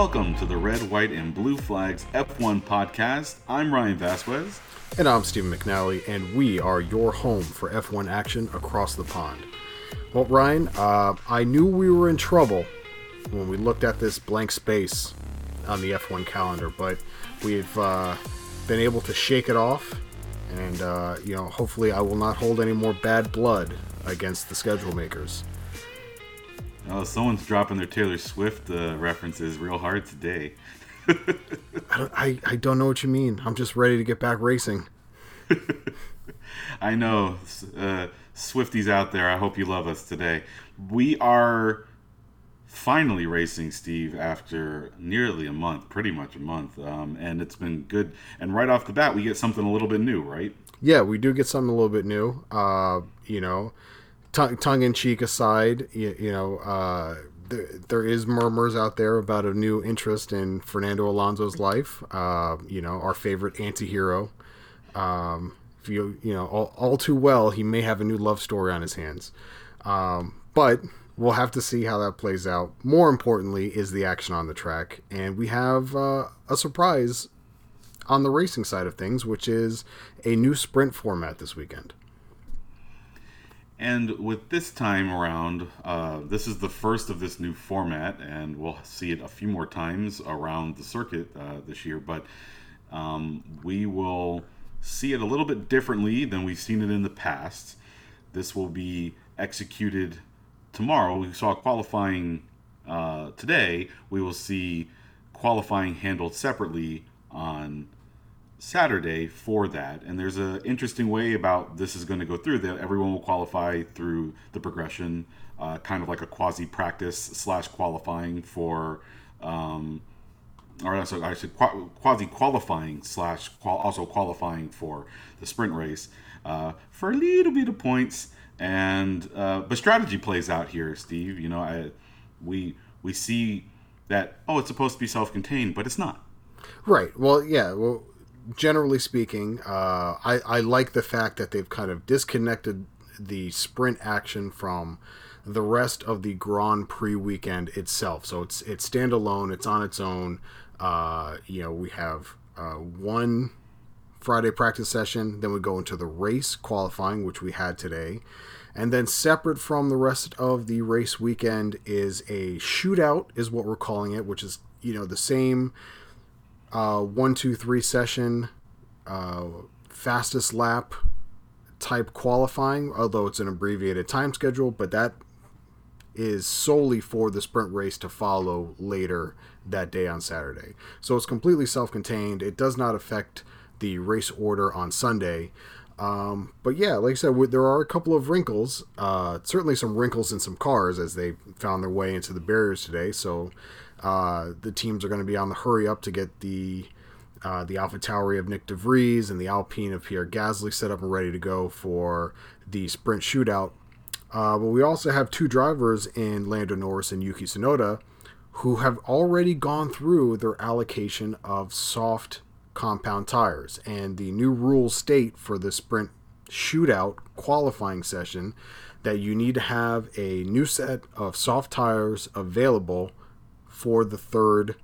Welcome to the Red, White, and Blue Flags F1 podcast. I'm Ryan Vasquez. And I'm Stephen McNally, and we are your home for F1 action across the pond. Well, Ryan, uh, I knew we were in trouble when we looked at this blank space on the F1 calendar, but we've uh, been able to shake it off, and uh, you know, hopefully, I will not hold any more bad blood against the schedule makers. Oh, someone's dropping their Taylor Swift uh, references real hard today. I, don't, I, I don't know what you mean. I'm just ready to get back racing. I know. Uh, Swifties out there, I hope you love us today. We are finally racing, Steve, after nearly a month, pretty much a month. Um, and it's been good. And right off the bat, we get something a little bit new, right? Yeah, we do get something a little bit new. Uh, you know, tongue, in cheek aside, you, you know, uh, there, there is murmurs out there about a new interest in Fernando Alonso's life. Uh, you know, our favorite anti-hero. Um, if you you know all, all, too well, he may have a new love story on his hands. Um, but we'll have to see how that plays out. More importantly, is the action on the track, and we have uh, a surprise on the racing side of things, which is a new sprint format this weekend. And with this time around, uh, this is the first of this new format, and we'll see it a few more times around the circuit uh, this year. But um, we will see it a little bit differently than we've seen it in the past. This will be executed tomorrow. We saw qualifying uh, today. We will see qualifying handled separately on Saturday for that. And there's an interesting way about this is going to go through that everyone will qualify through the progression, uh, kind of like a quasi practice slash qualifying for, um, or I should quasi qualifying slash qual- also qualifying for the sprint race uh, for a little bit of points. And uh, but strategy plays out here, Steve. You know, I we we see that oh, it's supposed to be self-contained, but it's not. Right. Well, yeah. Well, generally speaking, uh, I, I like the fact that they've kind of disconnected the sprint action from the rest of the Grand Prix weekend itself. So it's it's standalone. It's on its own. Uh, you know, we have uh, one Friday practice session. Then we go into the race qualifying, which we had today. And then separate from the rest of the race weekend is a shootout, is what we're calling it, which is you know the same uh, one, two, three session, uh, fastest lap type qualifying, although it's an abbreviated time schedule, but that is solely for the sprint race to follow later that day on Saturday. So it's completely self contained. It does not affect the race order on Sunday. Um, but yeah, like I said, there are a couple of wrinkles. Uh, certainly some wrinkles in some cars as they found their way into the barriers today. So uh, the teams are going to be on the hurry up to get the uh, the AlphaTauri of Nick de Vries and the Alpine of Pierre Gasly set up and ready to go for the sprint shootout. Uh, but we also have two drivers in Lando Norris and Yuki Tsunoda who have already gone through their allocation of soft compound tires. And the new rules state for the sprint shootout qualifying session that you need to have a new set of soft tires available for the third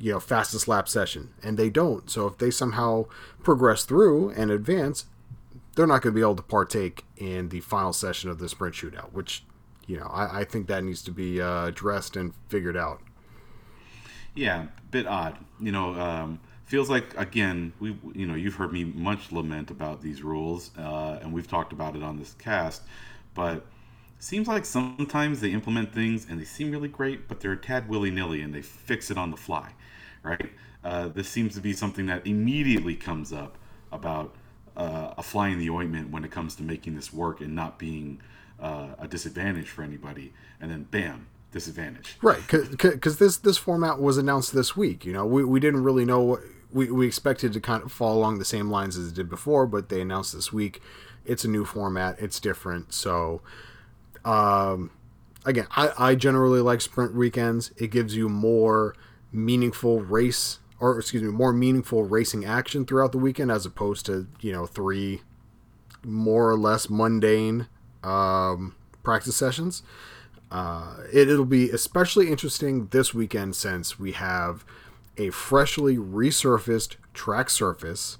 you know fastest lap session and they don't. So if they somehow progress through and advance they're not going to be able to partake in the final session of the sprint shootout which you know i, I think that needs to be uh, addressed and figured out. Yeah a bit odd. You know um, feels like again we you know you've heard me much lament about these rules uh, and we've talked about it on this cast but seems like sometimes they implement things and they seem really great, but they're a tad willy nilly and they fix it on the fly, right? Uh, this seems to be something that immediately comes up about uh, a fly in the ointment when it comes to making this work and not being uh, a disadvantage for anybody. And then, bam, disadvantage. Right, because this this format was announced this week. You know, we, we didn't really know what we, we expected to kind of fall along the same lines as it did before, but they announced this week. It's a new format. It's different. So um, again, I, I generally like sprint weekends. It gives you more meaningful race, or excuse me, more meaningful racing action throughout the weekend as opposed to you know three more or less mundane um, practice sessions. Uh, it, it'll be especially interesting this weekend since we have a freshly resurfaced track surface.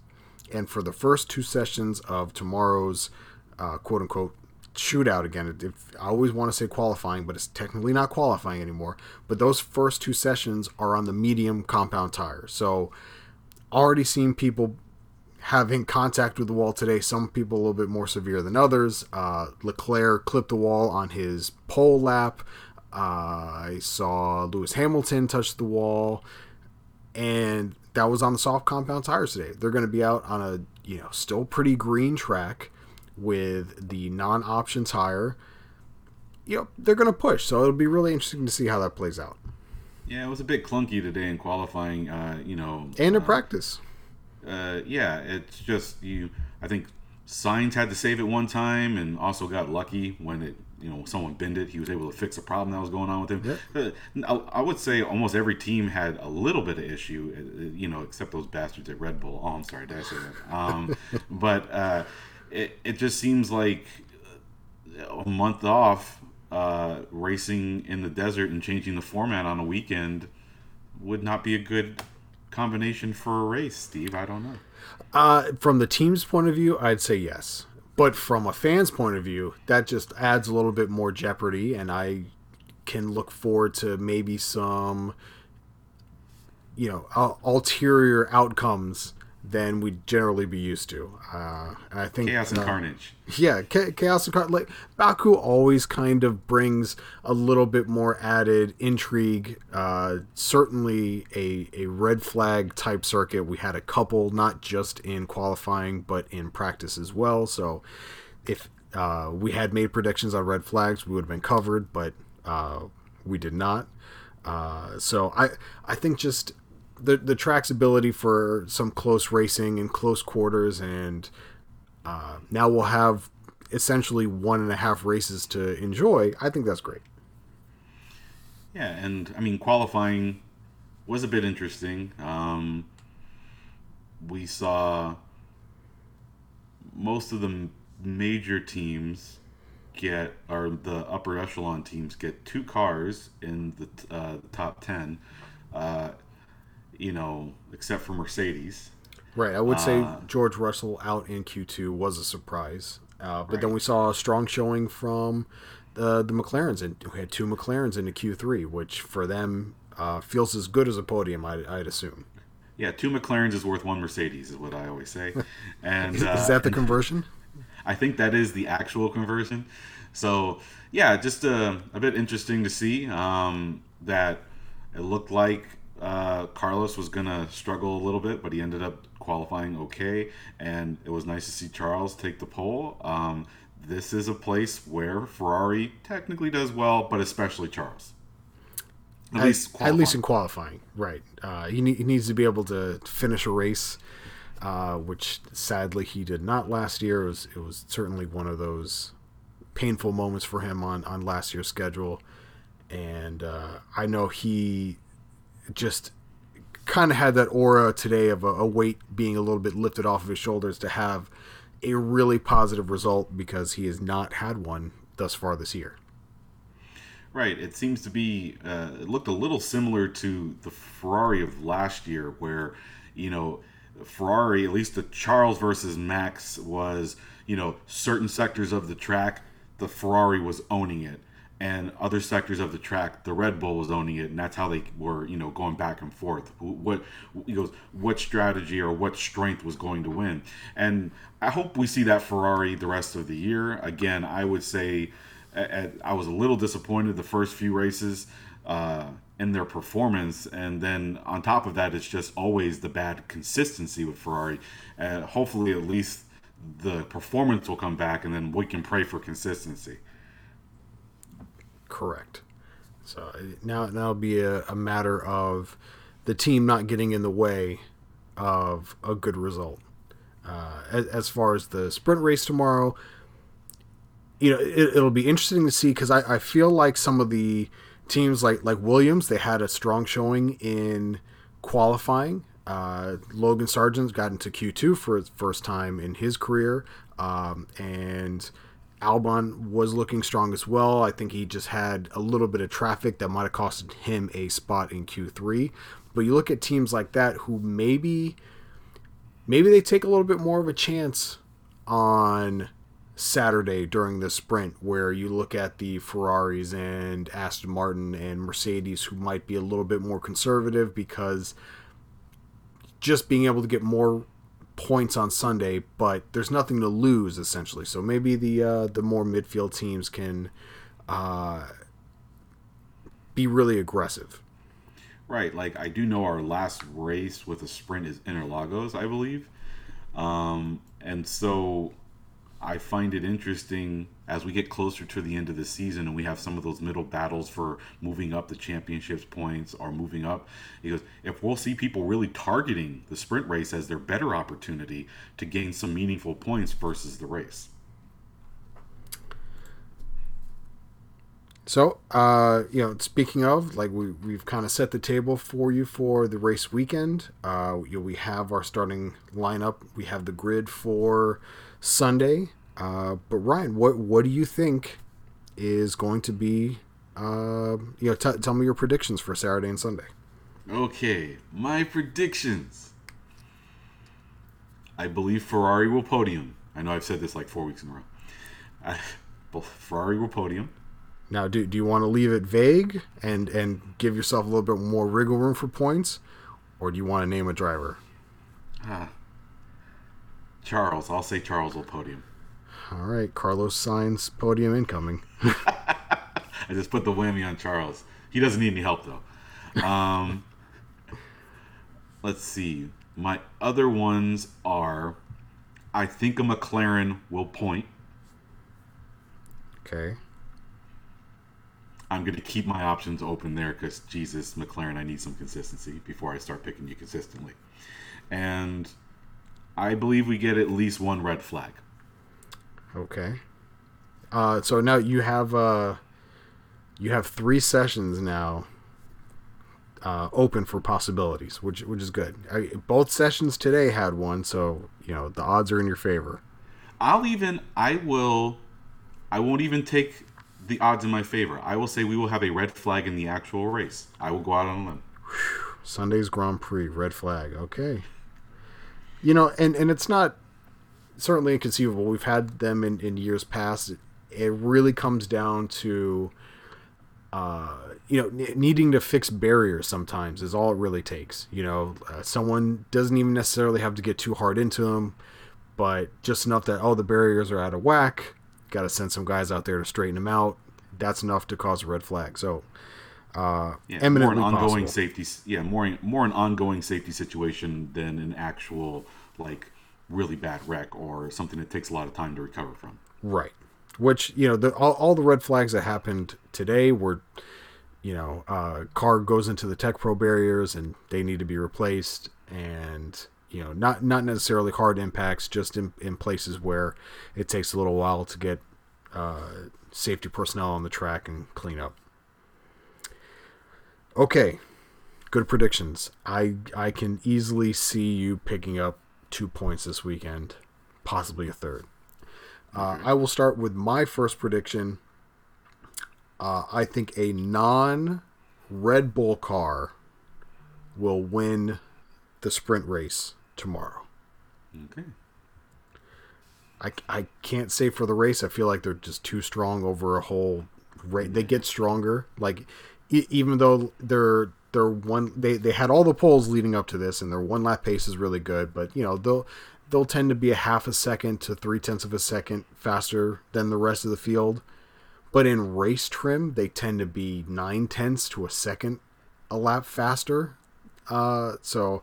And for the first two sessions of tomorrow's uh, quote unquote shootout again, if, I always want to say qualifying, but it's technically not qualifying anymore. But those first two sessions are on the medium compound tire. So already seen people having contact with the wall today. Some people a little bit more severe than others. Uh, Leclerc clipped the wall on his pole lap. Uh, I saw Lewis Hamilton touch the wall, and that was on the soft compound tires today. They're going to be out on a you know still pretty green track with the non options tire. You know they're going to push, so it'll be really interesting to see how that plays out. Yeah, it was a bit clunky today in qualifying. Uh, you know, and in uh, practice uh, yeah, it's just you. I think Sainz had to save it one time, and also got lucky when it you know someone bent it. He was able to fix a problem that was going on with him. Yep. Uh, I, would say almost every team had a little bit of issue, uh, uh, you know, except those bastards at Red Bull. Oh, I'm sorry, did I say that? Um, but uh, it it just seems like a month off uh, racing in the desert and changing the format on a weekend would not be a good combination for a race, Steve? I don't know. Uh, from the team's point of view, I'd say yes. But from a fan's point of view, that just adds a little bit more jeopardy, and I can look forward to maybe some, you know, ulterior outcomes than we'd generally be used to. Uh, and I think chaos and uh, carnage. Yeah, chaos and carnage. Like Baku always kind of brings a little bit more added intrigue. Uh, certainly a a red flag type circuit. We had a couple, not just in qualifying, but in practice as well. So if uh, we had made predictions on red flags, we would have been covered, but uh, we did not. Uh, so I I think just the the track's ability for some close racing and close quarters, and uh, now we'll have essentially one and a half races to enjoy. I think that's great. Yeah, and I mean qualifying was a bit interesting. Um, we saw most of the major teams get, or the upper echelon teams get two cars in the uh, top ten. Uh, you know, except for Mercedes. Right. I would say uh, George Russell out in Q2 was a surprise. Uh, but right. then we saw a strong showing from the, the McLarens, and we had two McLarens into Q3, which for them uh, feels as good as a podium, I'd, I'd, assume. Yeah, two McLarens is worth one Mercedes, is what I always say. And is, is that the uh, conversion? I think that is the actual conversion. So yeah, just a, uh, a bit interesting to see um, that it looked like uh, Carlos was going to struggle a little bit, but he ended up qualifying okay. And it was nice to see Charles take the pole. Um, this is a place where Ferrari technically does well, but especially Charles. At, at least, at least in qualifying, right? Uh, he, ne- he, needs to be able to finish a race, uh, which sadly he did not last year. It was, it was certainly one of those painful moments for him on, on last year's schedule. And uh, I know he just kind of had that aura today of a, a, weight being a little bit lifted off of his shoulders to have a really positive result because he has not had one thus far this year. Right. It seems to be, uh, it looked a little similar to the Ferrari of last year, where, you know, Ferrari, at least the Charles versus Max, was, you know, certain sectors of the track, the Ferrari was owning it and other sectors of the track, the Red Bull was owning it, and that's how they were, you know, going back and forth. What he goes, what strategy or what strength was going to win, and I hope we see that Ferrari the rest of the year. Again, I would say I was a little disappointed the first few races uh, in their performance, and then on top of that, it's just always the bad consistency with Ferrari. Uh, hopefully, at least the performance will come back, and then we can pray for consistency correct. So now that'll be a, a matter of the team not getting in the way of a good result. Uh, as, as, far as the sprint race tomorrow, you know, it, will be interesting to see because I, I feel like some of the teams like like Williams, they had a strong showing in qualifying. Uh, Logan Sargeant got into Q2 for his first time in his career, um, and Albon was looking strong as well. I think he just had a little bit of traffic that might have costed him a spot in Q3. But you look at teams like that who maybe maybe they take a little bit more of a chance on Saturday during the sprint where you look at the Ferraris and Aston Martin and Mercedes who might be a little bit more conservative because just being able to get more points on Sunday, but there's nothing to lose essentially. So maybe the uh, the more midfield teams can uh, be really aggressive. Right. Like I do know our last race with a sprint is Interlagos, I believe, um, and so I find it interesting as we get closer to the end of the season and we have some of those middle battles for moving up the championships points or moving up. He goes, if we'll see people really targeting the sprint race as their better opportunity to gain some meaningful points versus the race. So, uh, you know, speaking of, like we we've kind of set the table for you for the race weekend. Uh, you know, we have our starting lineup. We have the grid for Sunday. Uh, but Ryan, what what do you think is going to be? Uh, you know, t- tell me your predictions for Saturday and Sunday. Okay, my predictions. I believe Ferrari will podium. I know I've said this like four weeks in a row. I, Ferrari will podium. Now, do, do you want to leave it vague and, and give yourself a little bit more wriggle room for points, or do you want to name a driver? Ah, Charles. I'll say Charles will podium. All right, Carlos Sainz podium incoming. I just put the whammy on Charles. He doesn't need any help though. Um, let's see. My other ones are I think a McLaren will point. Okay. I'm going to keep my options open there because Jesus, McLaren, I need some consistency before I start picking you consistently. And I believe we get at least one red flag. Okay. Uh, so now you have uh, you have three sessions now uh, open for possibilities, which which is good. I, both sessions today had one, so you know the odds are in your favor. I'll even I will I won't even take the odds in my favor. I will say we will have a red flag in the actual race. I will go out on a limb. Sunday's Grand Prix, red flag. Okay. You know, and, and it's not certainly inconceivable. We've had them in, in years past. It really comes down to, uh, you know, n- needing to fix barriers sometimes is all it really takes. You know, uh, someone doesn't even necessarily have to get too hard into them, but just enough that, oh, the barriers are out of whack got to send some guys out there to straighten them out. That's enough to cause a red flag. So, uh, yeah, more an ongoing possible. safety. Yeah, more more an ongoing safety situation than an actual like really bad wreck or something that takes a lot of time to recover from. Right. Which you know, the, all, all the red flags that happened today were, you know, uh, car goes into the TecPro barriers and they need to be replaced, and you know, not not necessarily hard impacts, just in, in places where it takes a little while to get uh, safety personnel on the track and clean up. Okay, good predictions. I I can easily see you picking up two points this weekend, possibly a third. Uh, I will start with my first prediction. Uh, I think a non Red Bull car will win the sprint race tomorrow. Okay. I, I can't say for the race. I feel like they're just too strong over a whole race. They get stronger. Like e- even though they're they're one they, they had all the poles leading up to this and their one lap pace is really good, but you know they'll they'll tend to be a half a second to three tenths of a second faster than the rest of the field. But in race trim, they tend to be nine tenths to a second a lap faster. Uh, so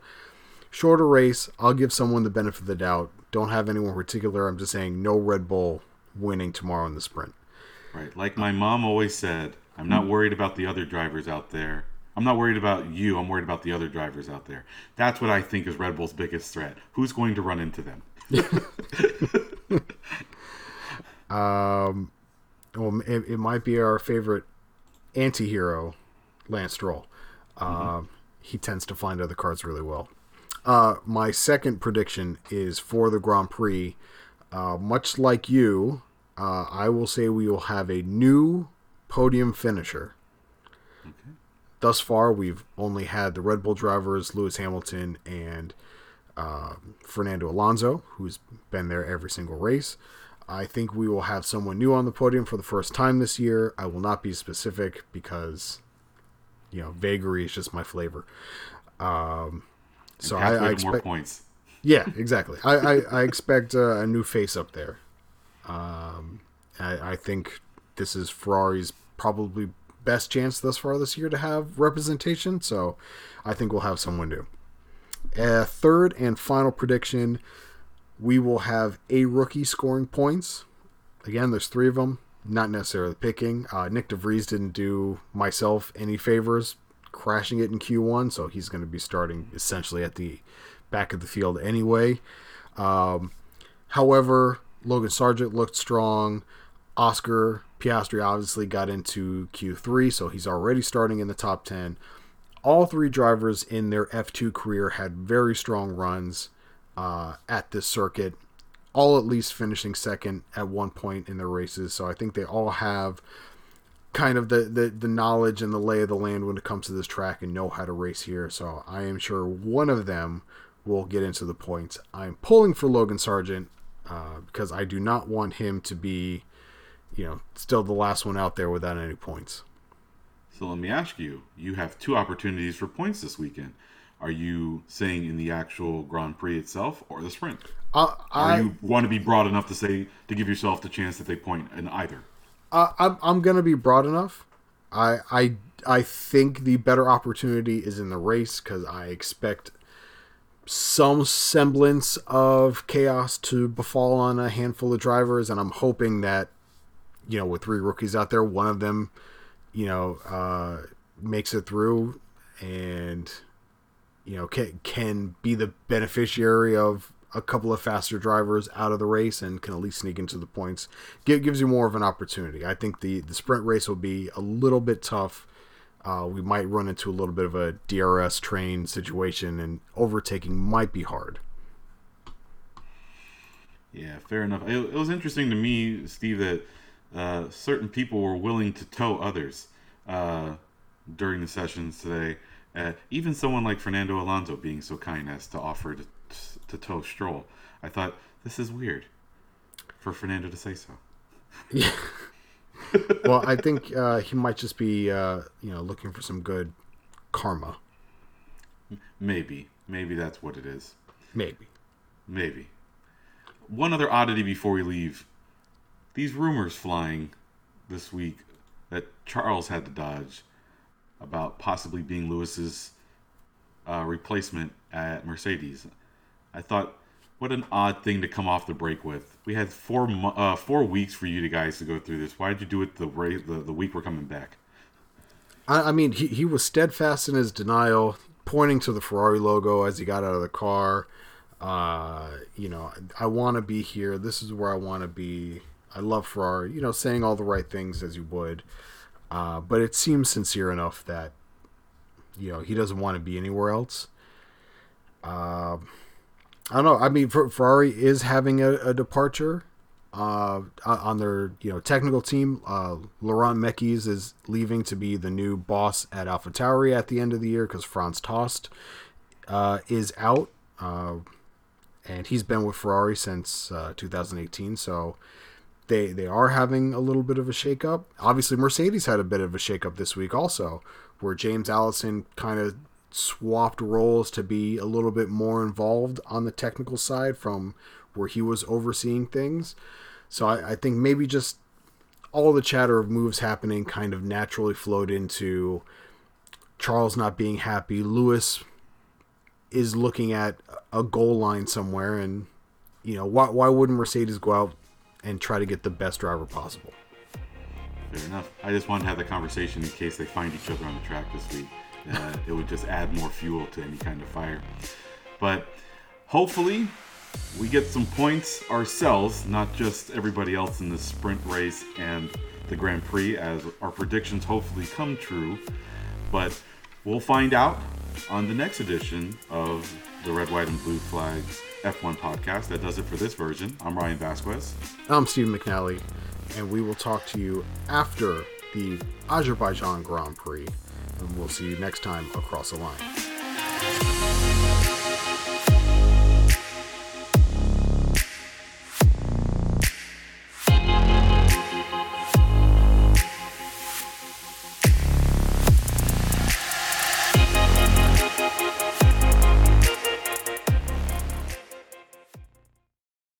shorter race, I'll give someone the benefit of the doubt. Don't have anyone particular. I'm just saying no Red Bull winning tomorrow in the sprint. Right. Like my mom always said, I'm not worried about the other drivers out there. I'm not worried about you. I'm worried about the other drivers out there. That's what I think is Red Bull's biggest threat. Who's going to run into them? um, well, it, it, might be our favorite anti-hero, Lance Stroll. mm-hmm. Uh, he tends to find other cars really well. Uh, my second prediction is for the Grand Prix. Uh, much like you, uh, I will say we will have a new podium finisher. Okay. Thus far, we've only had the Red Bull drivers, Lewis Hamilton and uh, Fernando Alonso, who's been there every single race. I think we will have someone new on the podium for the first time this year. I will not be specific because, you know, vagary is just my flavor. Um, so I, I expect more points. yeah, exactly. I, I, I expect uh, a new face up there. Um, I, I think this is Ferrari's probably best chance thus far this year to have representation. So I think we'll have someone new. Uh, third and final prediction we will have a rookie scoring points. Again, there's three of them. Not necessarily picking. Uh, Nick de Vries didn't do myself any favors crashing it in Q1, so he's going to be starting essentially at the back of the field anyway. Um, however, Logan Sargeant looked strong. Oscar Piastri obviously got into Q3, so he's already starting in the top 10. All three drivers in their F2 career had very strong runs uh, at this circuit, all at least finishing second at one point in their races. So I think they all have kind of the, the, the knowledge and the lay of the land when it comes to this track and know how to race here. So I am sure one of them will get into the points. I'm pulling for Logan Sargeant uh, because I do not want him to be, you know, still the last one out there without any points. So let me ask you: You have two opportunities for points this weekend. Are you saying in the actual Grand Prix itself or the sprint? Uh, Or I, you want to be broad enough to say to give yourself the chance that they point in either? Uh, I'm I'm gonna be broad enough. I I I think the better opportunity is in the race because I expect some semblance of chaos to befall on a handful of drivers, and I'm hoping that you know with three rookies out there, one of them you know uh, makes it through and you know can can be the beneficiary of a couple of faster drivers out of the race and can at least sneak into the points. Give, gives you more of an opportunity. I think the the sprint race will be a little bit tough. Uh, we might run into a little bit of a DRS train situation, and overtaking might be hard. Yeah, fair enough. It, it was interesting to me, Steve, that uh, certain people were willing to tow others uh, during the sessions today. Uh, even someone like Fernando Alonso being so kind as to offer to, to tow Stroll. I thought this is weird for Fernando to say so. Yeah. well, I think uh, he might just be, uh, you know, looking for some good karma. Maybe, maybe that's what it is. Maybe. Maybe. One other oddity before we leave. These rumors flying this week that Charles had to dodge about possibly being Lewis's uh, replacement at Mercedes. I thought, what an odd thing to come off the break with. We had four uh, four weeks for you guys to go through this. Why did you do it the the, the week we're coming back? I, I mean, he, he was steadfast in his denial, pointing to the Ferrari logo as he got out of the car. Uh, you know, I want to be here. This is where I want to be. I love Ferrari. You know, saying all the right things as you would. Uh, but it seems sincere enough that, you know, he doesn't want to be anywhere else. Uh, I don't know. I mean, Ferrari is having a, a departure uh, on their you know technical team. Uh, Laurent Mekies is leaving to be the new boss at AlphaTauri at the end of the year because Franz Tost uh, is out, uh, and he's been with Ferrari since uh, 2018. So they they are having a little bit of a shakeup. Obviously, Mercedes had a bit of a shakeup this week also, where James Allison kind of swapped roles to be a little bit more involved on the technical side from where he was overseeing things. So I, I, think maybe just all the chatter of moves happening kind of naturally flowed into Charles not being happy. Lewis is looking at a goal line somewhere, and you know why why wouldn't Mercedes go out and try to get the best driver possible? Fair enough. I just wanted to have the conversation in case they find each other on the track this week. Uh, it would just add more fuel to any kind of fire. But hopefully, we get some points ourselves, not just everybody else in the sprint race and the Grand Prix, as our predictions hopefully come true. But we'll find out on the next edition of the Red, White, and Blue Flags F1 podcast. That does it for this version. I'm Ryan Vasquez. I'm Steve McNally. and we will talk to you after the Azerbaijan Grand Prix. And we'll see you next time across the line.